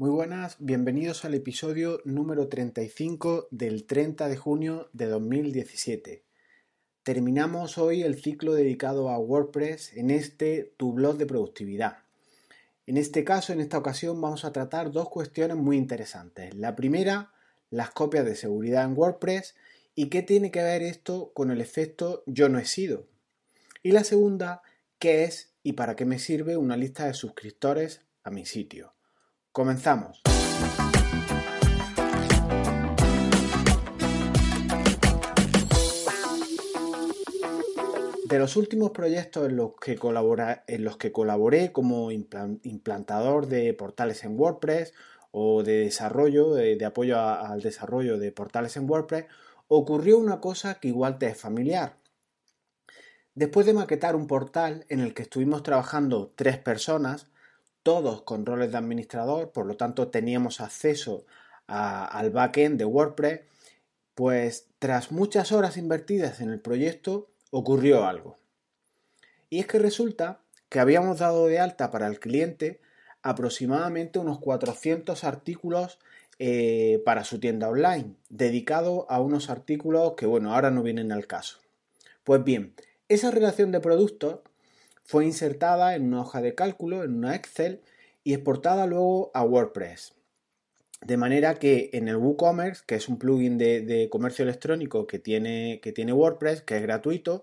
Muy buenas, bienvenidos al episodio número 35 del 30 de junio de 2017. Terminamos hoy el ciclo dedicado a WordPress en este tu blog de productividad. En este caso, en esta ocasión, vamos a tratar dos cuestiones muy interesantes. La primera, las copias de seguridad en WordPress y qué tiene que ver esto con el efecto yo no he sido. Y la segunda, qué es y para qué me sirve una lista de suscriptores a mi sitio. Comenzamos. De los últimos proyectos en los que, colaboré como implantador de portales en WordPress o de desarrollo, de, apoyo al desarrollo de portales en WordPress, ocurrió una cosa que igual te es familiar. Después de maquetar un portal en el que estuvimos trabajando tres personas, todos con roles de administrador, por lo tanto teníamos acceso al backend de WordPress, pues tras muchas horas invertidas en el proyecto ocurrió algo. Y es que resulta que habíamos dado de alta para el cliente aproximadamente unos 400 artículos eh, para su tienda online, dedicado a unos artículos que, bueno, ahora no vienen al caso. Pues bien, esa relación de productos fue insertada en una hoja de cálculo, en una Excel, y exportada luego a WordPress. De manera que en el WooCommerce, que es un plugin de, comercio electrónico que tiene, que tiene, WordPress, que es gratuito,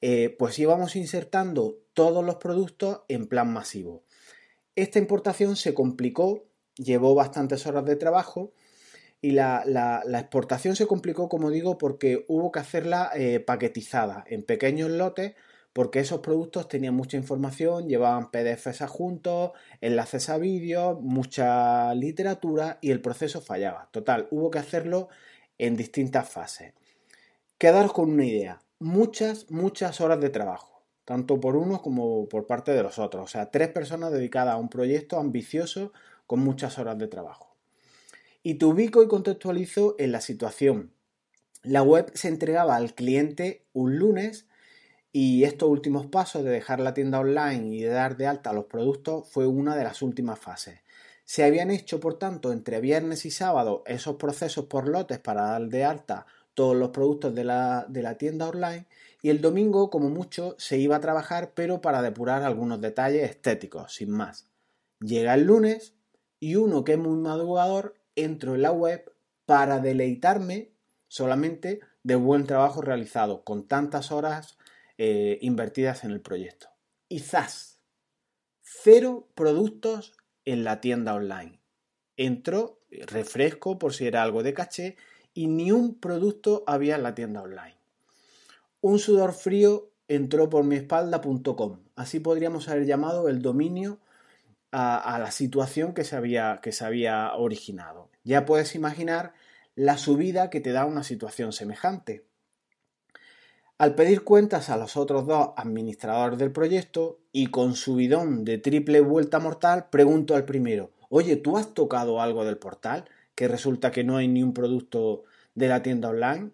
eh, pues íbamos insertando todos los productos en plan masivo. Esta importación se complicó, llevó bastantes horas de trabajo y la, exportación se complicó, como digo, porque hubo que hacerla eh, paquetizada en pequeños lotes porque esos productos tenían mucha información, llevaban PDFs adjuntos, enlaces a vídeos, mucha literatura y el proceso fallaba. Total, hubo que hacerlo en distintas fases. Quedaros con una idea, muchas, muchas horas de trabajo, tanto por unos como por parte de los otros. O sea, tres personas dedicadas a un proyecto ambicioso con muchas horas de trabajo. Y te ubico y contextualizo en la situación. La web se entregaba al cliente un lunes y estos últimos pasos de dejar la tienda online y de dar de alta los productos fue una de las últimas fases. Se habían hecho, por tanto, entre viernes y sábado esos procesos por lotes para dar de alta todos los productos de la, de la tienda online y el domingo, como mucho, se iba a trabajar pero para depurar algunos detalles estéticos, sin más. Llega el lunes y uno que es muy madrugador entro en la web para deleitarme solamente de buen trabajo realizado, con tantas horas eh, invertidas en el proyecto. Y ¡zas! Cero productos en la tienda online. Entró, refresco por si era algo de caché, y ni un producto había en la tienda online. Un sudor frío entró por mi espalda.com. Así podríamos haber llamado el dominio a, la situación que se, había, que se había originado. Ya puedes imaginar la subida que te da una situación semejante. Al pedir cuentas a los otros dos administradores del proyecto y con su bidón de triple vuelta mortal, pregunto al primero, oye, ¿tú has tocado algo del portal? Que resulta que no hay ni un producto de la tienda online.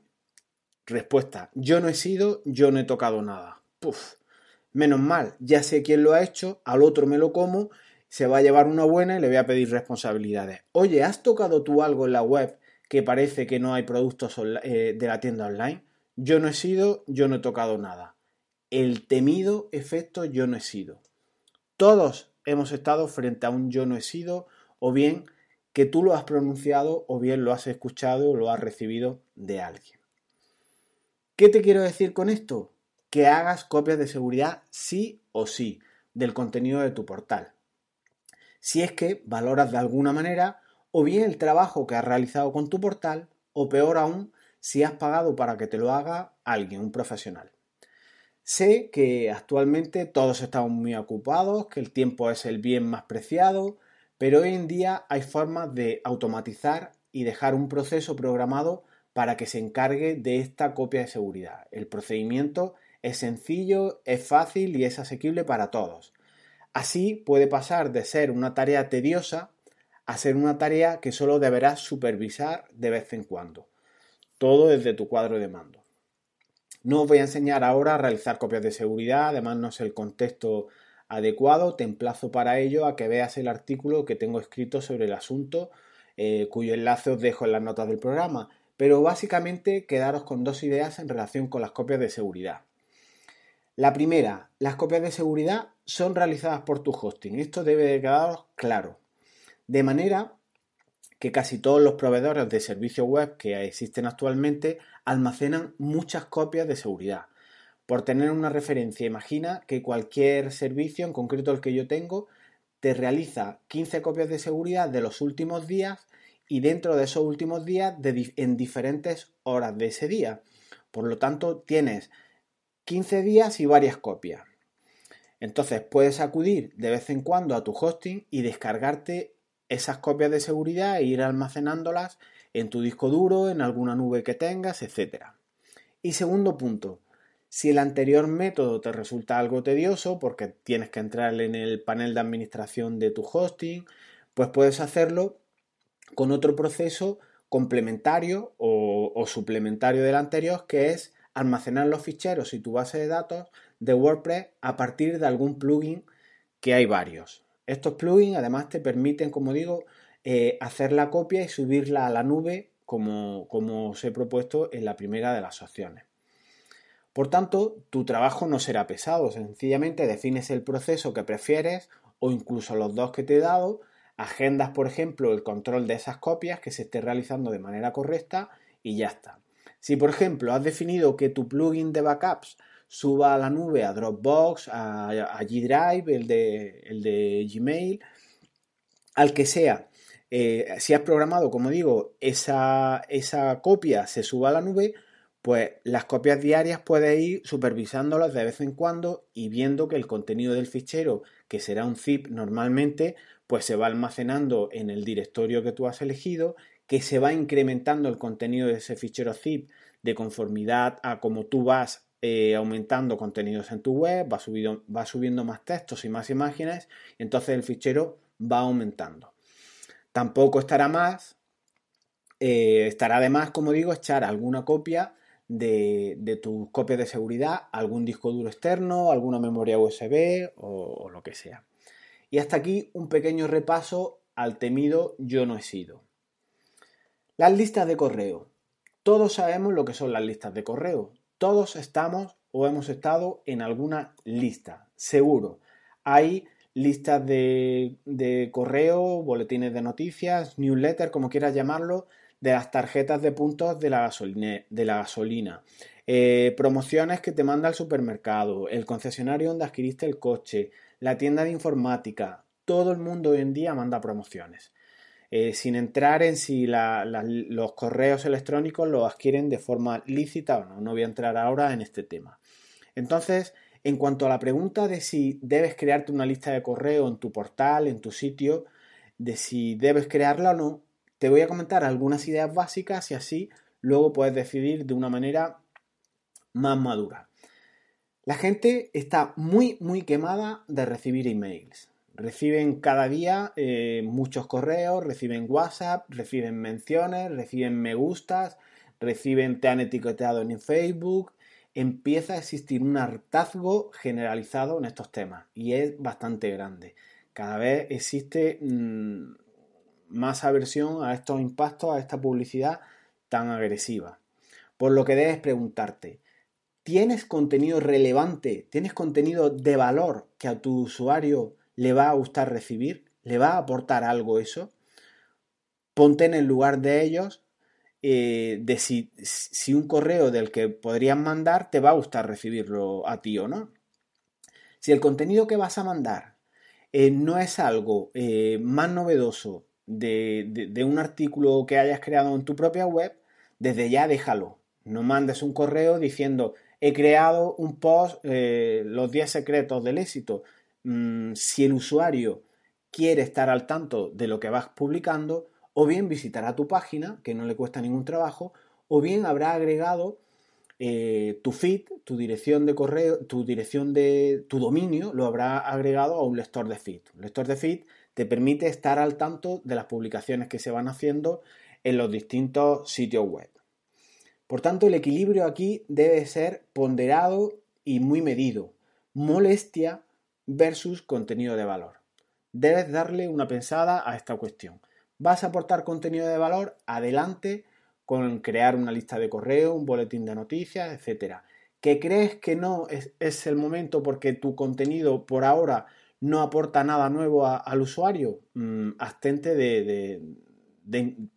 Respuesta, yo no he sido, yo no he tocado nada. Puf, menos mal, ya sé quién lo ha hecho, al otro me lo como, se va a llevar una buena y le voy a pedir responsabilidades. Oye, ¿has tocado tú algo en la web que parece que no hay productos eh, de la tienda online? Yo no he sido, yo no he tocado nada. El temido efecto yo no he sido. Todos hemos estado frente a un yo no he sido o bien que tú lo has pronunciado o bien lo has escuchado o lo has recibido de alguien. ¿Qué te quiero decir con esto? Que hagas copias de seguridad sí o sí del contenido de tu portal. Si es que valoras de alguna manera o bien el trabajo que has realizado con tu portal o peor aún si has pagado para que te lo haga alguien, un profesional. Sé que actualmente todos estamos muy ocupados, que el tiempo es el bien más preciado, pero hoy en día hay formas de automatizar y dejar un proceso programado para que se encargue de esta copia de seguridad. El procedimiento es sencillo, es fácil y es asequible para todos. Así puede pasar de ser una tarea tediosa a ser una tarea que solo deberás supervisar de vez en cuando todo desde tu cuadro de mando. No os voy a enseñar ahora a realizar copias de seguridad, además no sé el contexto adecuado, te emplazo para ello a que veas el artículo que tengo escrito sobre el asunto, eh, cuyo enlace os dejo en las notas del programa. Pero básicamente quedaros con dos ideas en relación con las copias de seguridad. La primera, las copias de seguridad son realizadas por tu hosting. Esto debe de quedaros claro. De manera que casi todos los proveedores de servicios web que existen actualmente almacenan muchas copias de seguridad. Por tener una referencia, imagina que cualquier servicio, en concreto el que yo tengo, te realiza 15 copias de seguridad de los últimos días y dentro de esos últimos días en diferentes horas de ese día. Por lo tanto, tienes 15 días y varias copias. Entonces puedes acudir de vez en cuando a tu hosting y descargarte esas copias de seguridad e ir almacenándolas en tu disco duro, en alguna nube que tengas, etc. Y segundo punto, si el anterior método te resulta algo tedioso porque tienes que entrar en el panel de administración de tu hosting, pues puedes hacerlo con otro proceso complementario o, o suplementario del anterior que es almacenar los ficheros y tu base de datos de WordPress a partir de algún plugin que hay varios. Estos plugins además te permiten, como digo, eh, hacer la copia y subirla a la nube como, como os he propuesto en la primera de las opciones. Por tanto, tu trabajo no será pesado, sencillamente defines el proceso que prefieres o incluso los dos que te he dado, agendas, por ejemplo, el control de esas copias que se esté realizando de manera correcta y ya está. Si, por ejemplo, has definido que tu plugin de backups suba a la nube a Dropbox, a, G Drive, el de, el de Gmail, al que sea, eh, si has programado, como digo, esa, esa, copia se suba a la nube, pues las copias diarias puedes ir supervisándolas de vez en cuando y viendo que el contenido del fichero, que será un zip normalmente, pues se va almacenando en el directorio que tú has elegido que se va incrementando el contenido de ese fichero zip de conformidad a cómo tú vas eh, aumentando contenidos en tu web, va, subiendo, va subiendo más textos y más imágenes, y entonces el fichero va aumentando. Tampoco estará más, eh, estará de más, como digo, echar alguna copia de, tus copias de seguridad, algún disco duro externo, alguna memoria USB o lo que sea. Y hasta aquí un pequeño repaso al temido yo no he sido. Las listas de correo. Todos sabemos lo que son las listas de correo. Todos estamos o hemos estado en alguna lista, seguro. Hay listas de, correo, boletines de noticias, newsletter, como quieras llamarlo, de las tarjetas de puntos de la gasolina, de. Eh, promociones que te manda el supermercado, el concesionario donde adquiriste el coche, la tienda de informática. Todo el mundo hoy en día manda promociones. Eh, sin entrar en si los correos electrónicos los adquieren de forma lícita o no. No voy a entrar ahora en este tema. Entonces, en cuanto a la pregunta de si debes crearte una lista de correo en tu portal, en tu sitio, de si debes crearla o no, te voy a comentar algunas ideas básicas y así luego puedes decidir de una manera más madura. La gente está muy, muy quemada de recibir emails. Reciben cada día eh, muchos correos, reciben WhatsApp, reciben menciones, reciben me gustas, reciben te han etiquetado en Facebook. Empieza a existir un hartazgo generalizado en estos temas y es bastante grande. Cada vez existe mm, más aversión a estos impactos, a esta publicidad tan agresiva. Por lo que debes preguntarte, ¿tienes contenido relevante? ¿Tienes contenido de valor que a tu usuario le va a gustar recibir, le va a aportar algo eso. Ponte en el lugar de ellos eh, de si, un correo del que podrían mandar te va a gustar recibirlo a ti o no. Si el contenido que vas a mandar eh, no es algo eh, más novedoso de, un artículo que hayas creado en tu propia web, desde ya déjalo. No mandes un correo diciendo he creado un post, los 10 secretos del éxito. Mm, si el usuario quiere estar al tanto de lo que vas publicando, o bien visitará tu página, que no le cuesta ningún trabajo, o bien habrá agregado eh, tu feed, tu dirección de correo, tu dirección de tu dominio, lo habrá agregado a un lector de feed. Un lector de feed te permite estar al tanto de las publicaciones que se van haciendo en los distintos sitios web. Por tanto, el equilibrio aquí debe ser ponderado y muy medido. Molestia versus contenido de valor. Debes darle una pensada a esta cuestión. ¿Vas a aportar contenido de valor? Adelante con crear una lista de correo, un boletín de noticias, etcétera. ¿Que crees que no es, el momento porque tu contenido por ahora no aporta nada nuevo al usuario? Mm, abstente de,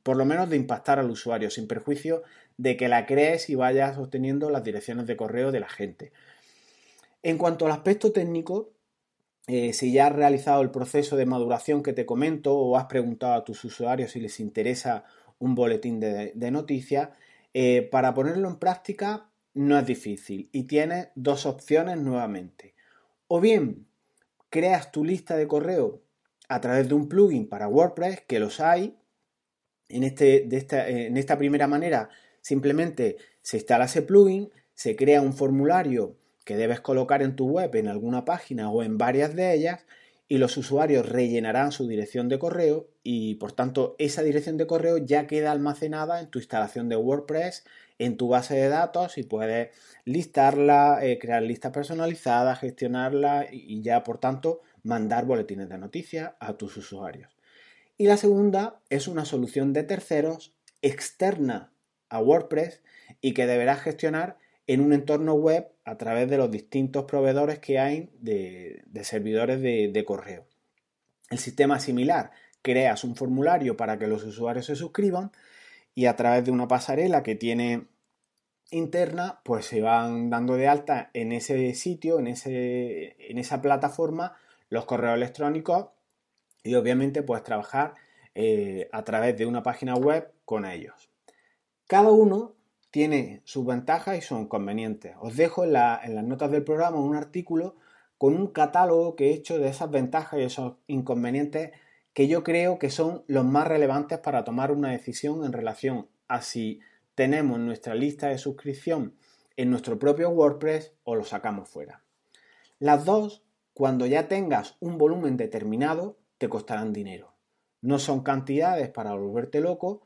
por lo menos de impactar al usuario, sin perjuicio de que la crees y vayas obteniendo las direcciones de correo de la gente. En cuanto al aspecto técnico, eh, si ya has realizado el proceso de maduración que te comento o has preguntado a tus usuarios si les interesa un boletín de, noticias, eh, para ponerlo en práctica no es difícil y tienes dos opciones nuevamente. O bien creas tu lista de correo a través de un plugin para WordPress, que los hay. En, este, de esta, en esta primera manera, simplemente se instala ese plugin, se crea un formulario que debes colocar en tu web en alguna página o en varias de ellas y los usuarios rellenarán su dirección de correo y por tanto esa dirección de correo ya queda almacenada en tu instalación de WordPress, en tu base de datos y puedes listarla, eh, crear listas personalizadas, gestionarla y ya por tanto mandar boletines de noticias a tus usuarios. Y la segunda es una solución de terceros externa a WordPress y que deberás gestionar en un entorno web a través de los distintos proveedores que hay de, servidores de, correo. El sistema similar, creas un formulario para que los usuarios se suscriban y a través de una pasarela que tiene interna, pues se van dando de alta en ese sitio, en, ese, en esa plataforma, los correos electrónicos y obviamente puedes trabajar eh, a través de una página web con ellos. Cada uno tiene sus ventajas y sus inconvenientes. Os dejo en, las notas del programa un artículo con un catálogo que he hecho de esas ventajas y esos inconvenientes que yo creo que son los más relevantes para tomar una decisión en relación a si tenemos nuestra lista de suscripción en nuestro propio WordPress o lo sacamos fuera. Las dos, cuando ya tengas un volumen determinado, te costarán dinero. No son cantidades para volverte loco,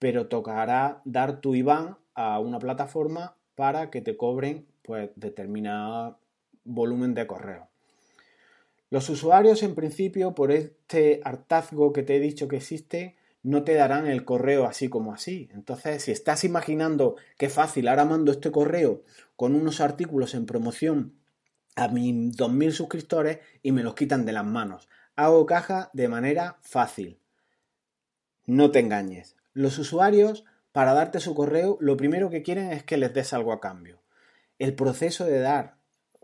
pero tocará dar tu IBAN a una plataforma para que te cobren pues determinado volumen de correo. Los usuarios en principio por este hartazgo que te he dicho que existe no te darán el correo así como así. Entonces, si estás imaginando qué fácil, ahora mando este correo con unos artículos en promoción a mis 2.000 suscriptores y me los quitan de las manos. Hago caja de manera fácil. No te engañes. Los usuarios para darte su correo, lo primero que quieren es que les des algo a cambio. El proceso de dar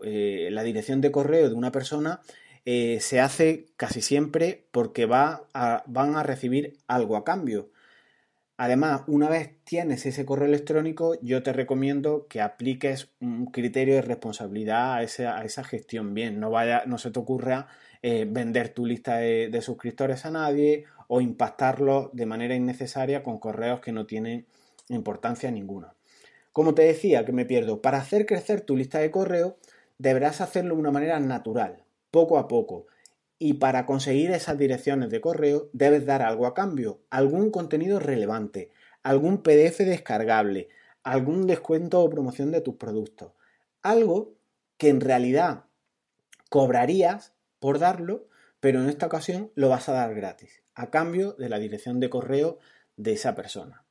eh, la dirección de correo de una persona eh, se hace casi siempre porque va van a recibir algo a cambio. Además, una vez tienes ese correo electrónico, yo te recomiendo que apliques un criterio de responsabilidad a, esa gestión bien. No, vaya, no se te ocurra eh, vender tu lista de, suscriptores a nadie o impactarlos de manera innecesaria con correos que no tienen importancia ninguna. Como te decía, que me pierdo, para hacer crecer tu lista de correos deberás hacerlo de una manera natural, poco a poco. Y para conseguir esas direcciones de correo debes dar algo a cambio, algún contenido relevante, algún PDF descargable, algún descuento o promoción de tus productos. Algo que en realidad cobrarías por darlo, pero en esta ocasión lo vas a dar gratis, a cambio de la dirección de correo de esa persona.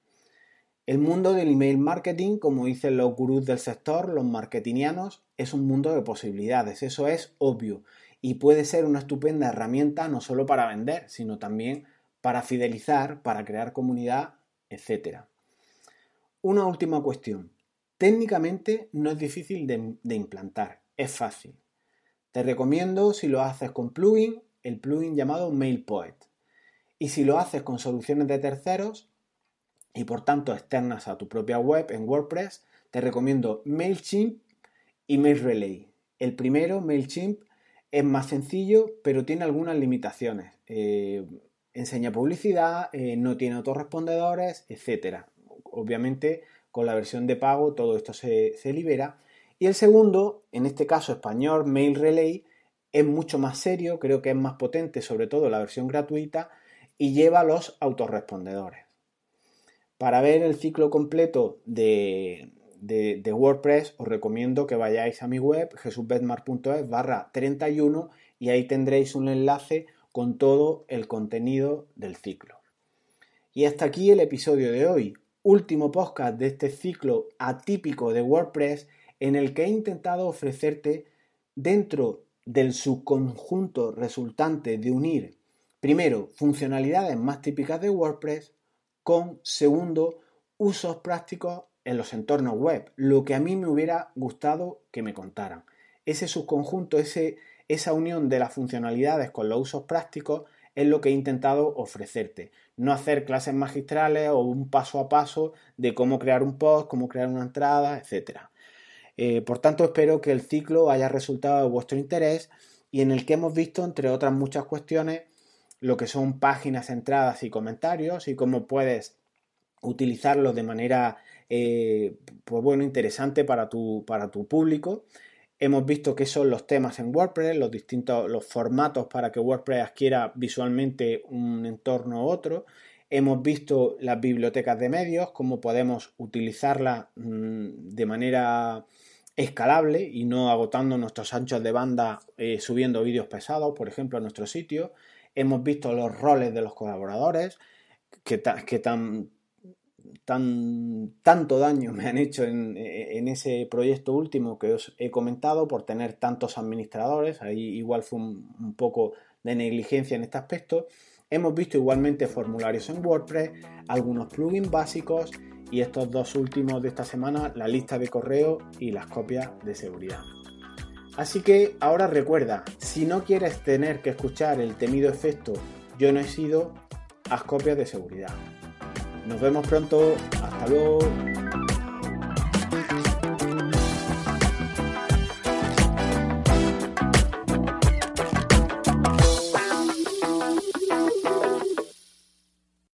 El mundo del email marketing, como dicen los gurús del sector, los marketingianos, es un mundo de posibilidades, eso es obvio, y puede ser una estupenda herramienta no solo para vender, sino también para fidelizar, para crear comunidad, etc. Una última cuestión. Técnicamente no es difícil de, de implantar, es fácil. Te recomiendo si lo haces con plugin, el plugin llamado MailPoet. Y si lo haces con soluciones de terceros y por tanto externas a tu propia web en WordPress, te recomiendo MailChimp y MailRelay. El primero, MailChimp, es más sencillo, pero tiene algunas limitaciones. Eh, enseña publicidad, eh, no tiene autorrespondedores, etc. Obviamente, con la versión de pago todo esto se libera y el segundo, en este caso español, Mail Relay, es mucho más serio, creo que es más potente, sobre todo la versión gratuita, y lleva los autorrespondedores. Para ver el ciclo completo de, WordPress os recomiendo que vayáis a mi web jesusbetmar.es barra 31 y ahí tendréis un enlace con todo el contenido del ciclo. Y hasta aquí el episodio de hoy, último podcast de este ciclo atípico de WordPress en el que he intentado ofrecerte dentro del subconjunto resultante de unir, primero, funcionalidades más típicas de WordPress con, segundo, usos prácticos en los entornos web, lo que a mí me hubiera gustado que me contaran. Ese subconjunto, ese, esa unión de las funcionalidades con los usos prácticos es lo que he intentado ofrecerte. No hacer clases magistrales o un paso a paso de cómo crear un post, cómo crear una entrada, etc. Eh, por tanto, espero que el ciclo haya resultado de vuestro interés y en el que hemos visto, entre otras muchas cuestiones, lo que son páginas, entradas y comentarios y cómo puedes utilizarlos de manera eh, pues bueno, interesante para tu, para tu público. Hemos visto qué son los temas en WordPress, los distintos los formatos para que WordPress adquiera visualmente un entorno u otro. Hemos visto las bibliotecas de medios, cómo podemos utilizarlas mm, de manera escalable y no agotando nuestros anchos de banda eh, subiendo vídeos pesados, por ejemplo, a nuestro sitio. Hemos visto los roles de los colaboradores, que, que tan, tan, tanto daño me han hecho en, ese proyecto último que os he comentado por tener tantos administradores. Ahí igual fue un, poco de negligencia en este aspecto. Hemos visto igualmente formularios en WordPress, algunos plugins básicos y estos dos últimos de esta semana, la lista de correo y las copias de seguridad. Así que ahora recuerda, si no quieres tener que escuchar el temido efecto yo no he sido, haz copias de seguridad. Nos vemos pronto. Hasta luego.